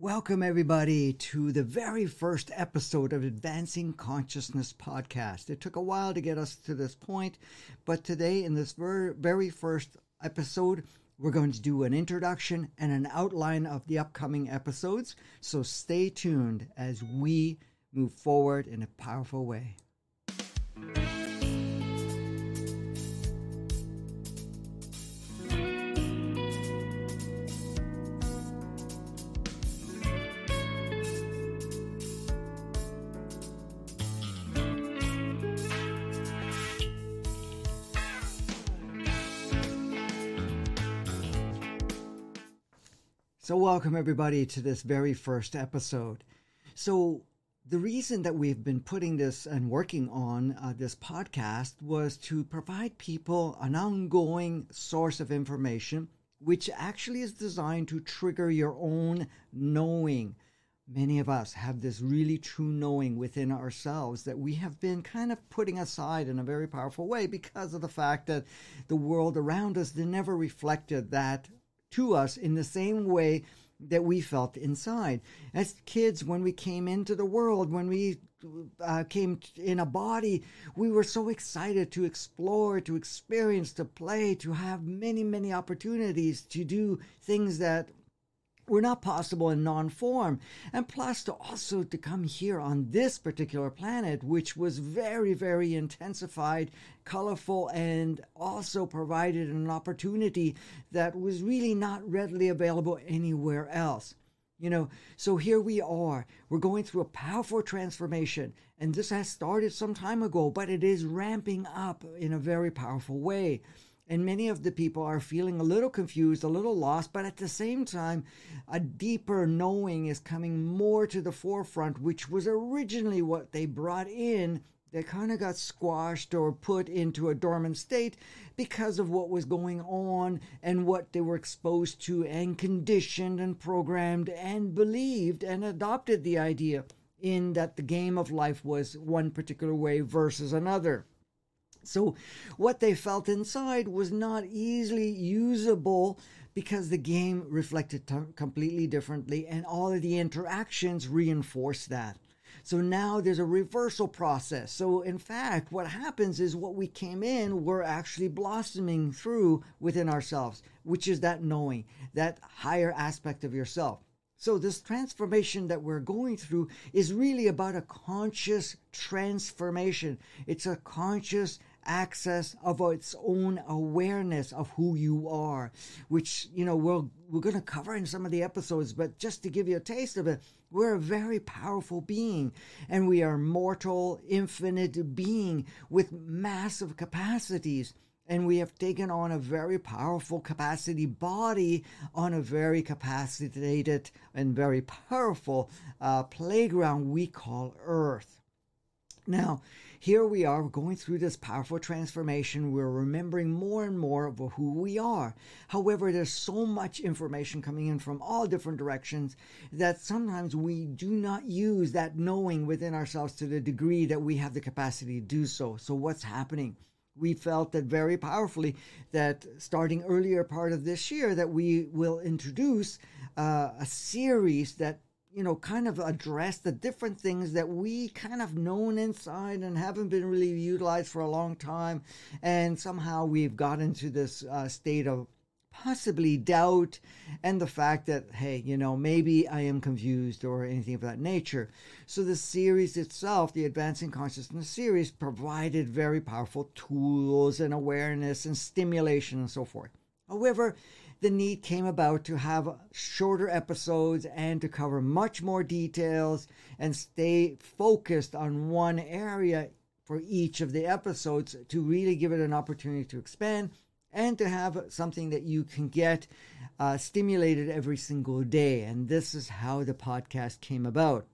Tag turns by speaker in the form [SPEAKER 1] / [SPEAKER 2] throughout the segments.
[SPEAKER 1] Welcome, everybody, to the very first episode of Advancing Consciousness podcast. It took a while to get us to this point, but today, in this ver- very first episode, we're going to do an introduction and an outline of the upcoming episodes. So stay tuned as we move forward in a powerful way. So, welcome everybody to this very first episode. So, the reason that we've been putting this and working on uh, this podcast was to provide people an ongoing source of information, which actually is designed to trigger your own knowing. Many of us have this really true knowing within ourselves that we have been kind of putting aside in a very powerful way because of the fact that the world around us never reflected that to us in the same way that we felt inside. As kids, when we came into the world, when we uh, came in a body, we were so excited to explore, to experience, to play, to have many, many opportunities to do things that were not possible in non-form. And plus to also to come here on this particular planet which was very very intensified colorful and also provided an opportunity that was really not readily available anywhere else. You know so here we are. We're going through a powerful transformation. And this has started some time ago but it is ramping up in a very powerful way and many of the people are feeling a little confused, a little lost, but at the same time, a deeper knowing is coming more to the forefront, which was originally what they brought in. They kind of got squashed or put into a dormant state because of what was going on and what they were exposed to and conditioned and programmed and believed and adopted the idea in that the game of life was one particular way versus another. So, what they felt inside was not easily usable because the game reflected t- completely differently, and all of the interactions reinforced that. So now there's a reversal process. So, in fact, what happens is what we came in, we're actually blossoming through within ourselves, which is that knowing, that higher aspect of yourself. So, this transformation that we're going through is really about a conscious transformation. It's a conscious access of its own awareness of who you are, which, you know, we're, we're going to cover in some of the episodes, but just to give you a taste of it, we're a very powerful being and we are mortal, infinite being with massive capacities and we have taken on a very powerful capacity body on a very capacitated and very powerful uh, playground we call Earth. Now, here we are going through this powerful transformation. We're remembering more and more of who we are. However, there's so much information coming in from all different directions that sometimes we do not use that knowing within ourselves to the degree that we have the capacity to do so. So, what's happening? we felt that very powerfully that starting earlier part of this year that we will introduce uh, a series that you know, kind of address the different things that we kind of known inside and haven't been really utilized for a long time. And somehow we've got into this uh, state of possibly doubt and the fact that, hey, you know, maybe I am confused or anything of that nature. So the series itself, the Advancing Consciousness series, provided very powerful tools and awareness and stimulation and so forth. However, the need came about to have shorter episodes and to cover much more details and stay focused on one area for each of the episodes to really give it an opportunity to expand and to have something that you can get uh, stimulated every single day. And this is how the podcast came about.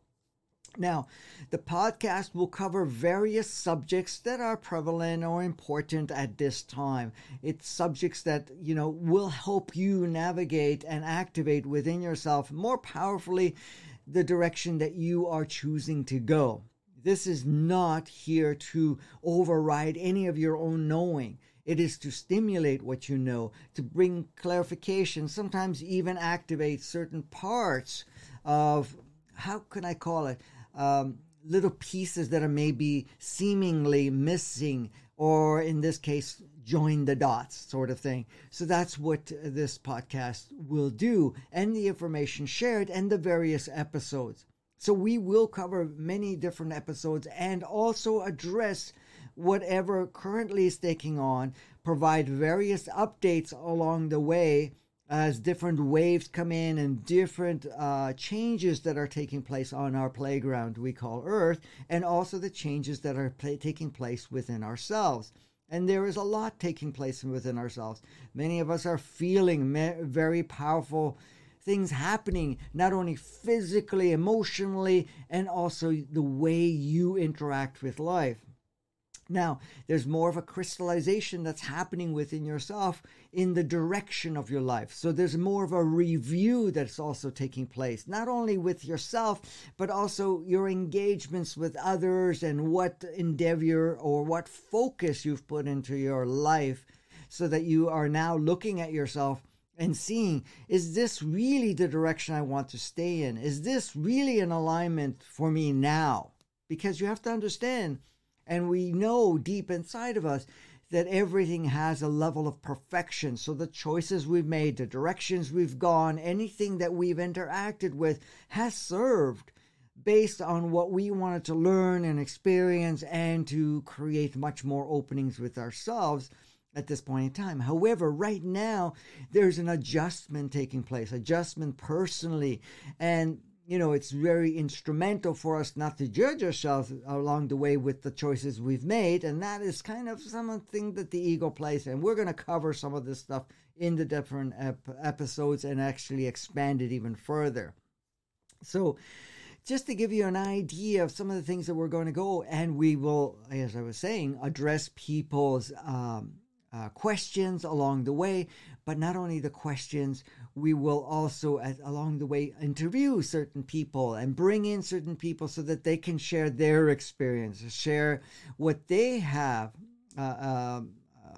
[SPEAKER 1] Now, the podcast will cover various subjects that are prevalent or important at this time. It's subjects that, you know, will help you navigate and activate within yourself more powerfully the direction that you are choosing to go. This is not here to override any of your own knowing. It is to stimulate what you know, to bring clarification, sometimes even activate certain parts of how can I call it? Um, little pieces that are maybe seemingly missing, or in this case, join the dots sort of thing. So that's what this podcast will do, and the information shared, and the various episodes. So we will cover many different episodes and also address whatever currently is taking on, provide various updates along the way as different waves come in and different uh, changes that are taking place on our playground we call Earth, and also the changes that are play- taking place within ourselves. And there is a lot taking place within ourselves. Many of us are feeling me- very powerful things happening, not only physically, emotionally, and also the way you interact with life. Now, there's more of a crystallization that's happening within yourself in the direction of your life. So there's more of a review that's also taking place, not only with yourself, but also your engagements with others and what endeavor or what focus you've put into your life so that you are now looking at yourself and seeing is this really the direction I want to stay in? Is this really an alignment for me now? Because you have to understand and we know deep inside of us that everything has a level of perfection. So the choices we've made, the directions we've gone, anything that we've interacted with has served based on what we wanted to learn and experience and to create much more openings with ourselves at this point in time. However, right now, there's an adjustment taking place, adjustment personally. And you know, it's very instrumental for us not to judge ourselves along the way with the choices we've made. And that is kind of something that the ego plays. And we're going to cover some of this stuff in the different ep- episodes and actually expand it even further. So, just to give you an idea of some of the things that we're going to go, and we will, as I was saying, address people's um, uh, questions along the way. But not only the questions, we will also, as, along the way, interview certain people and bring in certain people so that they can share their experience, share what they have. Uh, uh,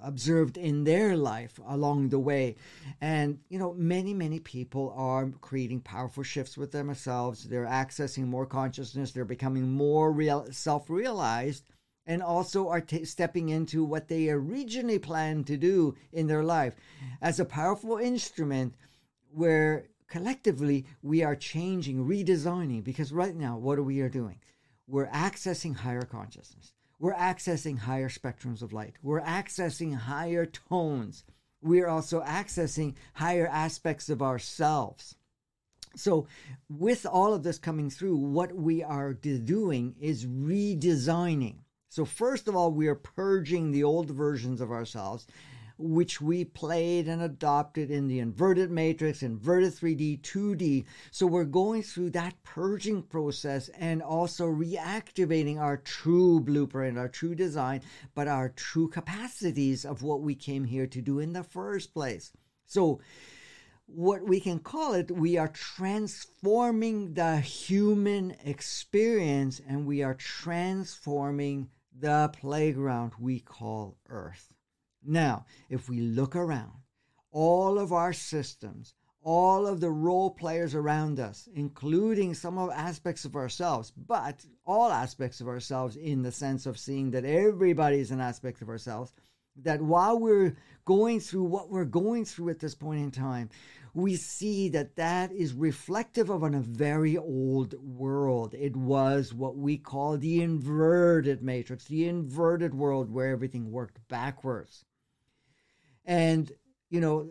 [SPEAKER 1] observed in their life along the way. And, you know, many, many people are creating powerful shifts with themselves. They're accessing more consciousness. They're becoming more real, self realized and also are t- stepping into what they originally planned to do in their life as a powerful instrument where collectively we are changing, redesigning. Because right now, what are we are doing? We're accessing higher consciousness. We're accessing higher spectrums of light. We're accessing higher tones. We're also accessing higher aspects of ourselves. So, with all of this coming through, what we are doing is redesigning so, first of all, we are purging the old versions of ourselves, which we played and adopted in the inverted matrix, inverted 3D, 2D. So, we're going through that purging process and also reactivating our true blueprint, our true design, but our true capacities of what we came here to do in the first place. So, what we can call it, we are transforming the human experience and we are transforming the playground we call Earth. Now, if we look around, all of our systems, all of the role players around us, including some of aspects of ourselves, but all aspects of ourselves in the sense of seeing that everybody is an aspect of ourselves, that while we're going through what we're going through at this point in time, we see that that is reflective of a very old world. It was what we call the inverted matrix, the inverted world where everything worked backwards. And, you know,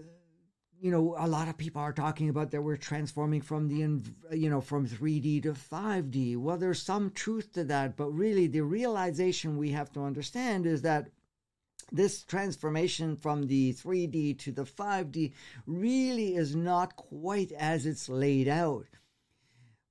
[SPEAKER 1] you know, a lot of people are talking about that we're transforming from the, you know, from 3D to 5D. Well, there's some truth to that, but really the realization we have to understand is that this transformation from the 3D to the 5D really is not quite as it's laid out.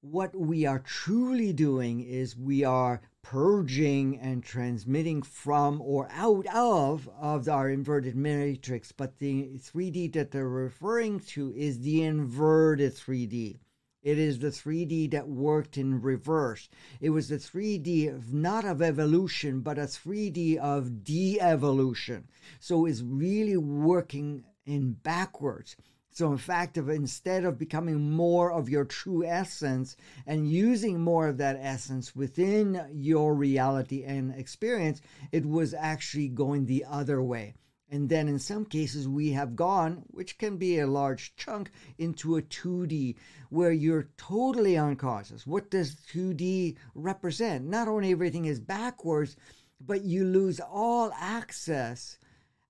[SPEAKER 1] What we are truly doing is we are purging and transmitting from or out of of our inverted matrix but the 3D that they're referring to is the inverted 3D it is the 3D that worked in reverse. It was the 3D of not of evolution, but a 3D of de evolution. So it's really working in backwards. So, in fact, of instead of becoming more of your true essence and using more of that essence within your reality and experience, it was actually going the other way. And then in some cases, we have gone, which can be a large chunk, into a 2D where you're totally unconscious. What does 2D represent? Not only everything is backwards, but you lose all access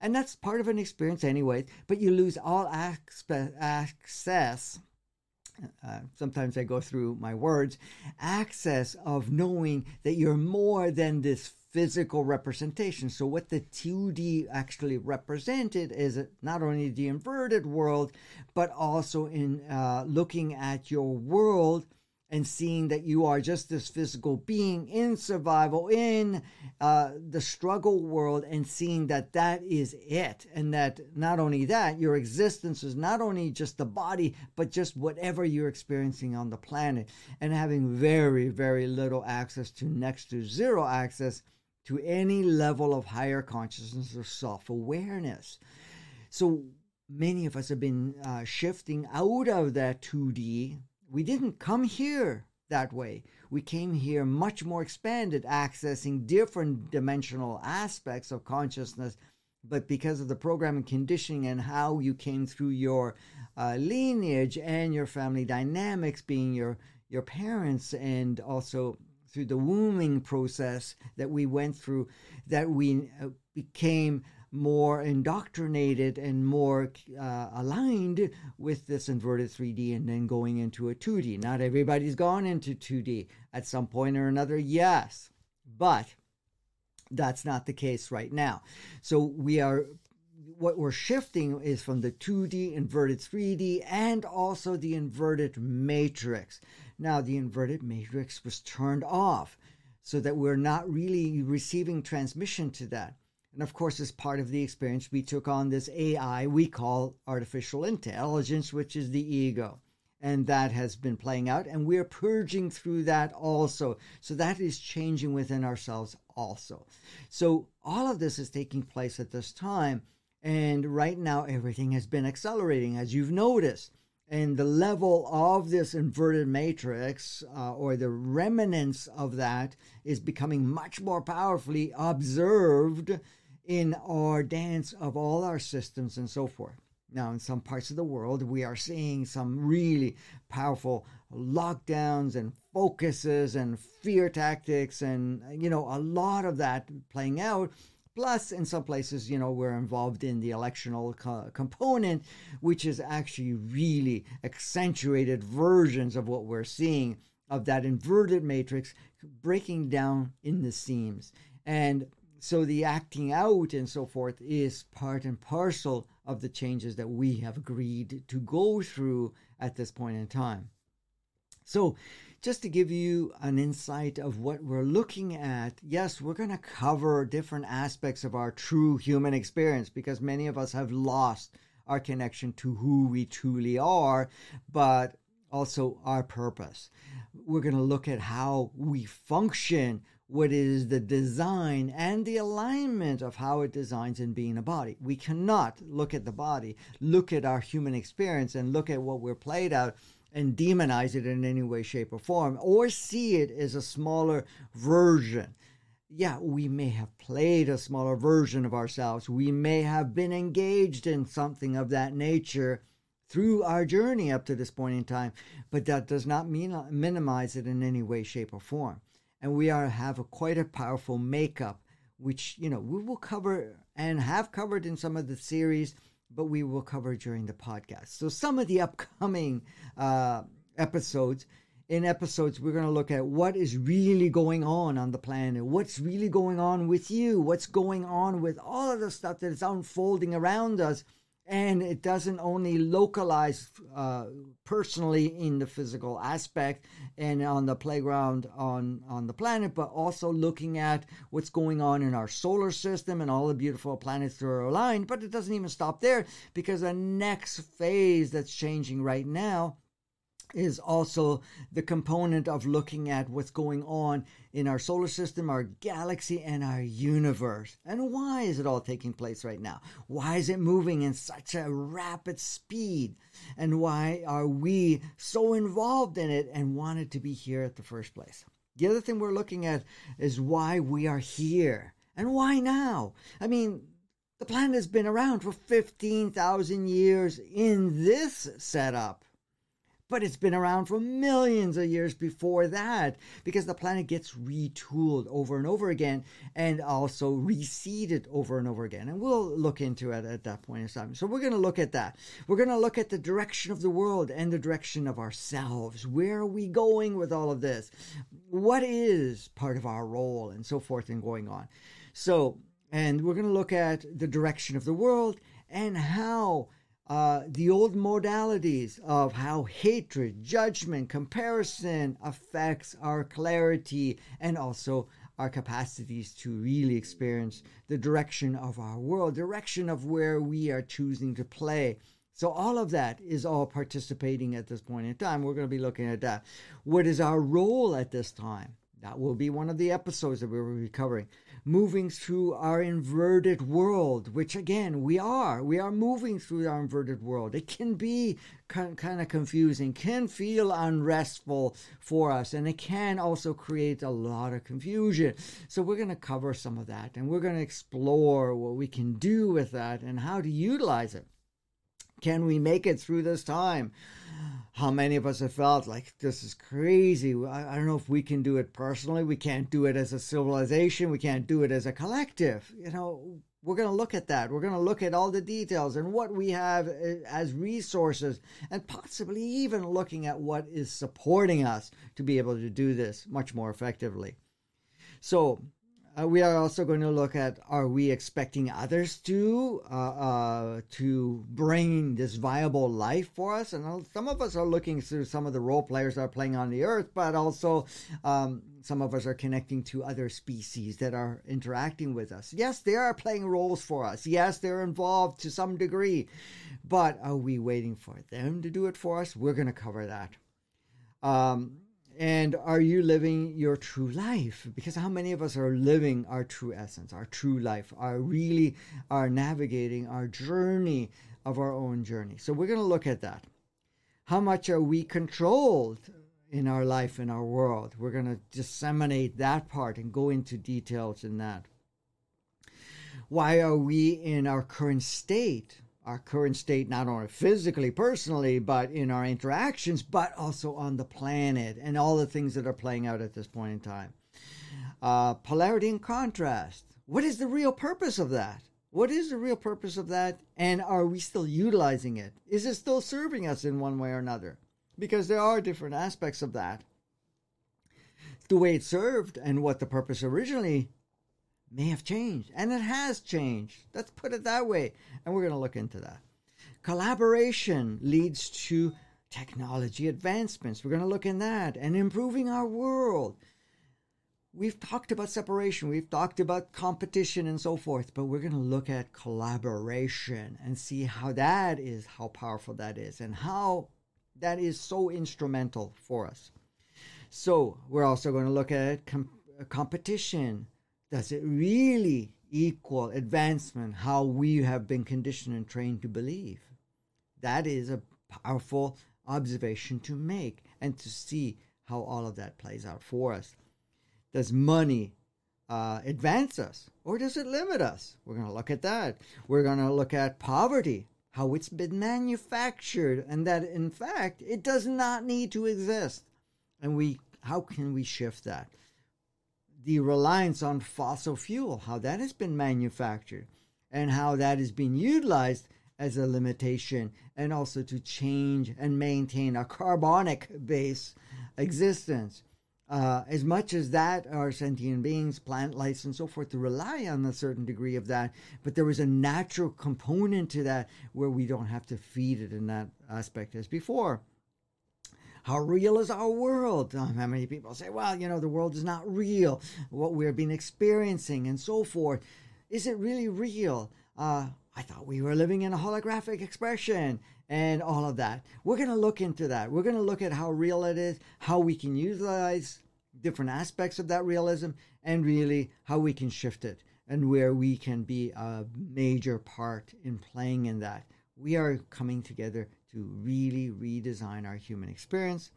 [SPEAKER 1] and that's part of an experience anyway. But you lose all access. Uh, sometimes I go through my words, access of knowing that you're more than this physical representation. So, what the 2D actually represented is not only the inverted world, but also in uh, looking at your world and seeing that you are just this physical being in survival in uh, the struggle world and seeing that that is it and that not only that your existence is not only just the body but just whatever you're experiencing on the planet and having very very little access to next to zero access to any level of higher consciousness or self-awareness so many of us have been uh, shifting out of that 2d we didn't come here that way. We came here much more expanded, accessing different dimensional aspects of consciousness. But because of the programming conditioning and how you came through your uh, lineage and your family dynamics, being your your parents, and also through the wombing process that we went through, that we uh, became more indoctrinated and more uh, aligned with this inverted 3D and then going into a 2D. Not everybody's gone into 2D at some point or another, yes, but that's not the case right now. So we are what we're shifting is from the 2D inverted 3D and also the inverted matrix. Now, the inverted matrix was turned off so that we're not really receiving transmission to that. And of course, as part of the experience, we took on this AI we call artificial intelligence, which is the ego. And that has been playing out, and we're purging through that also. So that is changing within ourselves also. So all of this is taking place at this time. And right now, everything has been accelerating, as you've noticed. And the level of this inverted matrix, uh, or the remnants of that, is becoming much more powerfully observed in our dance of all our systems and so forth. Now, in some parts of the world, we are seeing some really powerful lockdowns and focuses and fear tactics, and you know, a lot of that playing out. Plus, in some places, you know, we're involved in the electional co- component, which is actually really accentuated versions of what we're seeing of that inverted matrix breaking down in the seams. And so the acting out and so forth is part and parcel of the changes that we have agreed to go through at this point in time. So, just to give you an insight of what we're looking at, yes, we're going to cover different aspects of our true human experience because many of us have lost our connection to who we truly are, but also our purpose. We're going to look at how we function what is the design and the alignment of how it designs in being a body. We cannot look at the body, look at our human experience, and look at what we're played out and demonize it in any way, shape, or form, or see it as a smaller version. Yeah, we may have played a smaller version of ourselves. We may have been engaged in something of that nature through our journey up to this point in time, but that does not mean minimize it in any way, shape, or form and we are have a quite a powerful makeup, which you know we will cover and have covered in some of the series, but we will cover during the podcast. So some of the upcoming uh, episodes. In episodes, we're going to look at what is really going on on the planet, what's really going on with you, what's going on with all of the stuff that is unfolding around us and it doesn't only localize uh, personally in the physical aspect and on the playground on on the planet but also looking at what's going on in our solar system and all the beautiful planets that are aligned. But it doesn't even stop there because the next phase that's changing right now is also the component of looking at what's going on in our solar system, our galaxy, and our universe. And why is it all taking place right now? Why is it moving in such a rapid speed? And why are we so involved in it and wanted to be here at the first place? The other thing we're looking at is why we are here. And why now? I mean, the planet has been around for 15,000 years in this setup but it's been around for millions of years before that because the planet gets retooled over and over again and also reseeded over and over again. And we'll look into it at that point in time. So we're going to look at that. We're going to look at the direction of the world and the direction of ourselves. Where are we going with all of this? What is part of our role and so forth and going on? So, and we're going to look at the direction of the world and how uh, the old modalities of how hatred, judgment, comparison affects our clarity and also our capacities to really experience the direction of our world, direction of where we are choosing to play. So all of that is all participating at this point in time. We're going to be looking at that. What is our role at this time? That will be one of the episodes that we will be covering moving through our inverted world, which again, we are. We are moving through our inverted world. It can be kind of confusing, can feel unrestful for us, and it can also create a lot of confusion. So, we're going to cover some of that and we're going to explore what we can do with that and how to utilize it. Can we make it through this time? how many of us have felt like this is crazy. I, I, don't know if we can do it personally. We can't do it as a civilization. We can't do it as a collective. You know, we're going to look at that. We're going to look at all the details and what we have eh, as resources, and possibly even looking at what is supporting us to be able to do this much more effectively. So, uh, we are also going to look at are we expecting others to uh, uh, to bring this viable life for us? And some of us are looking through some of the role players that are playing on the earth but also um, some of us are connecting to other species that are interacting with us. Yes they are playing roles for us. Yes they're involved to some degree but are we waiting for them to do it for us? We're going to cover that. Um, and are you living your true life? Because how many of us are living our true essence, our true life, are really are navigating our journey of our own journey? So we're going to look at that. How much are we controlled in our life, in our world? We're going to disseminate that part and go into details in that. Why are we in our current state? Our current state, not only physically, personally, but in our interactions, but also on the planet and all the things that are playing out at this point in time. Uh, polarity and contrast. What is the real purpose of that? What is the real purpose of that? And are we still utilizing it? Is it still serving us in one way or another? Because there are different aspects of that. The way it served and what the purpose originally may have changed, and it has changed. Let's put it that way. And we're going to look into that. Collaboration leads to technology advancements. We're going to look in that and improving our world. We've talked about separation, we've talked about competition and so forth, but we're going to look at collaboration and see how that is, how powerful that is, and how that is so instrumental for us. So, we're also going to look at com- competition, does it really equal advancement how we have been conditioned and trained to believe? That is a powerful observation to make and to see how all of that plays out for us. Does money uh, advance us or does it limit us? We're going to look at that. We're going to look at poverty, how it's been manufactured, and that in fact it does not need to exist. And we, how can we shift that? The reliance on fossil fuel, how that has been manufactured, and how that is being utilized as a limitation, and also to change and maintain a carbonic base existence. Uh, as much as that are sentient beings, plant life, and so forth, to rely on a certain degree of that, but there is a natural component to that where we don't have to feed it in that aspect as before. How real is our world? Um, how many people say, well, you know, the world is not real, what we've been experiencing, and so forth. Is it really real? Uh, I thought we were living in a holographic expression and all of that. We're going to look into that. We're going to look at how real it is, how we can utilize different aspects of that realism, and really how we can shift it and where we can be a major part in playing in that. We are coming together to really redesign our human experience.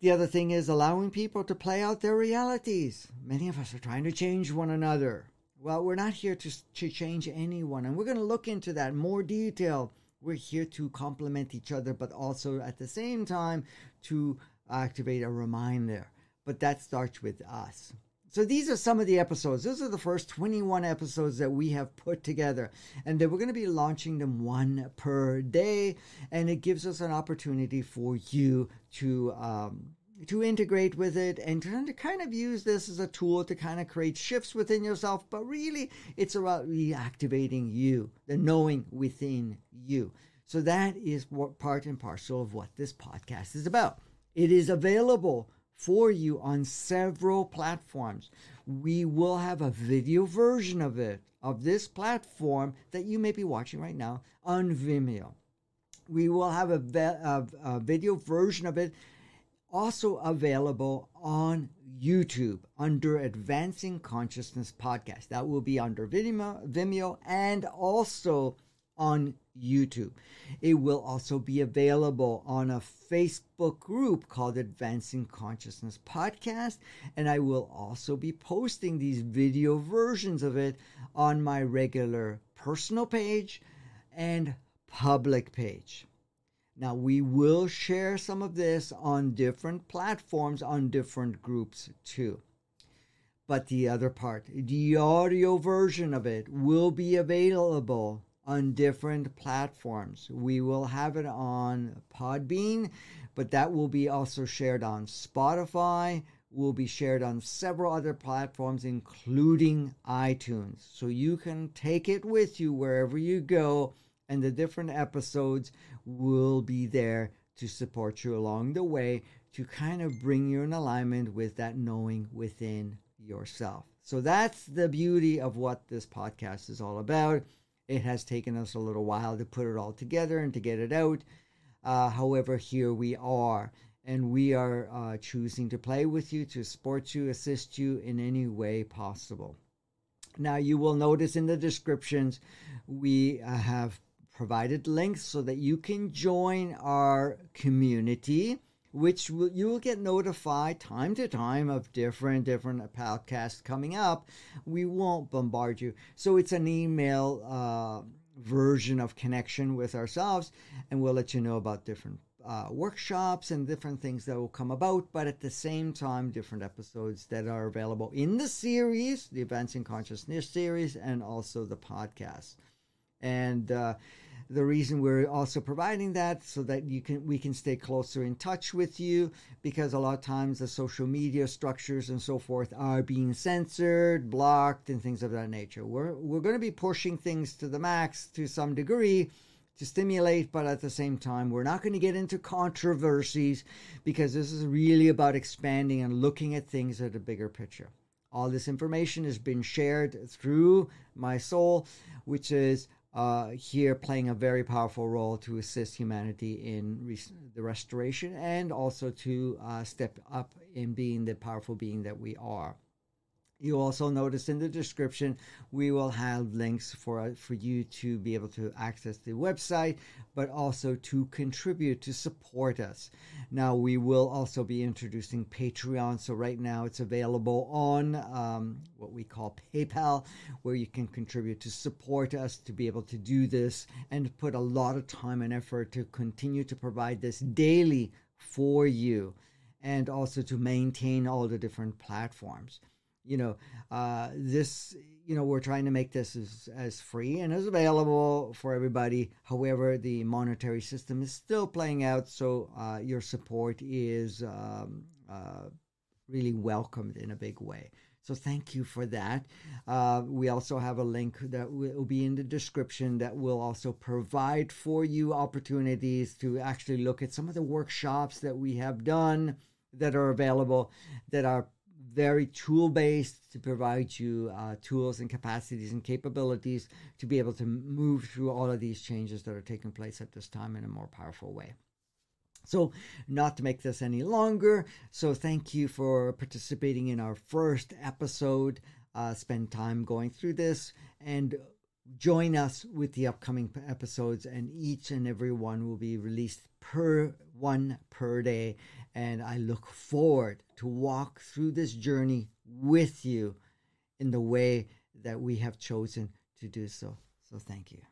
[SPEAKER 1] The other thing is allowing people to play out their realities. Many of us are trying to change one another. Well, we're not here to, to change anyone, and we're going to look into that in more detail. We're here to complement each other, but also at the same time to activate a reminder. But that starts with us. So these are some of the episodes. Those are the first 21 episodes that we have put together. And then we're going to be launching them one per day. And it gives us an opportunity for you to. Um, to integrate with it and to kind of use this as a tool to kind of create shifts within yourself, but really it's about reactivating you, the knowing within you. So that is what part and parcel of what this podcast is about. It is available for you on several platforms. We will have a video version of it, of this platform that you may be watching right now on Vimeo. We will have a, a, a video version of it also available on YouTube under Advancing Consciousness Podcast. That will be under Vimeo, Vimeo and also on YouTube. It will also be available on a Facebook group called Advancing Consciousness Podcast. And I will also be posting these video versions of it on my regular personal page and public page. Now, we will share some of this on different platforms, on different groups too. But the other part, the audio version of it, will be available on different platforms. We will have it on Podbean, but that will be also shared on Spotify, will be shared on several other platforms, including iTunes. So you can take it with you wherever you go, and the different episodes will be there to support you along the way to kind of bring you in alignment with that knowing within yourself. So that's the beauty of what this podcast is all about. It has taken us a little while to put it all together and to get it out. Uh, however, here we are, and we are uh, choosing to play with you, to support you, assist you in any way possible. Now, you will notice in the descriptions, we uh, have provided links so that you can join our community which will, you will get notified time to time of different different podcasts coming up. We won't bombard you, so it's an email uh, version of connection with ourselves, and we'll let you know about different uh, workshops and different things that will come about, but at the same time, different episodes that are available in the series, the Advancing Consciousness series, and also the podcast. And uh, the reason we're also providing that so that you can we can stay closer in touch with you because a lot of times the social media structures and so forth are being censored blocked and things of that nature. We're we're going to be pushing things to the max to some degree to stimulate but at the same time we're not going to get into controversies because this is really about expanding and looking at things at a bigger picture. All this information has been shared through my soul which is uh, here playing a very powerful role to assist humanity in the restoration and also to uh, step up in being the powerful being that we are. You also notice in the description we will have links for uh, for you to be able to access the website, but also to contribute to support us. Now we will also be introducing Patreon. So right now it's available on um, what we call PayPal, where you can contribute to support us to be able to do this and put a lot of time and effort to continue to provide this daily for you, and also to maintain all the different platforms you know uh, this you know we're trying to make this as, as free and as available for everybody however the monetary system is still playing out so uh, your support is um, uh, really welcomed in a big way so thank you for that. Uh, we also have a link that will be in the description that will also provide for you opportunities to actually look at some of the workshops that we have done that are available that are very tool based to provide you uh, tools and capacities and capabilities to be able to move through all of these changes that are taking place at this time in a more powerful way. So, not to make this any longer, so thank you for participating in our first episode. Uh, spend time going through this and join us with the upcoming episodes, and each and every one will be released per one per day. And I look forward to walk through this journey with you in the way that we have chosen to do so. So, thank you.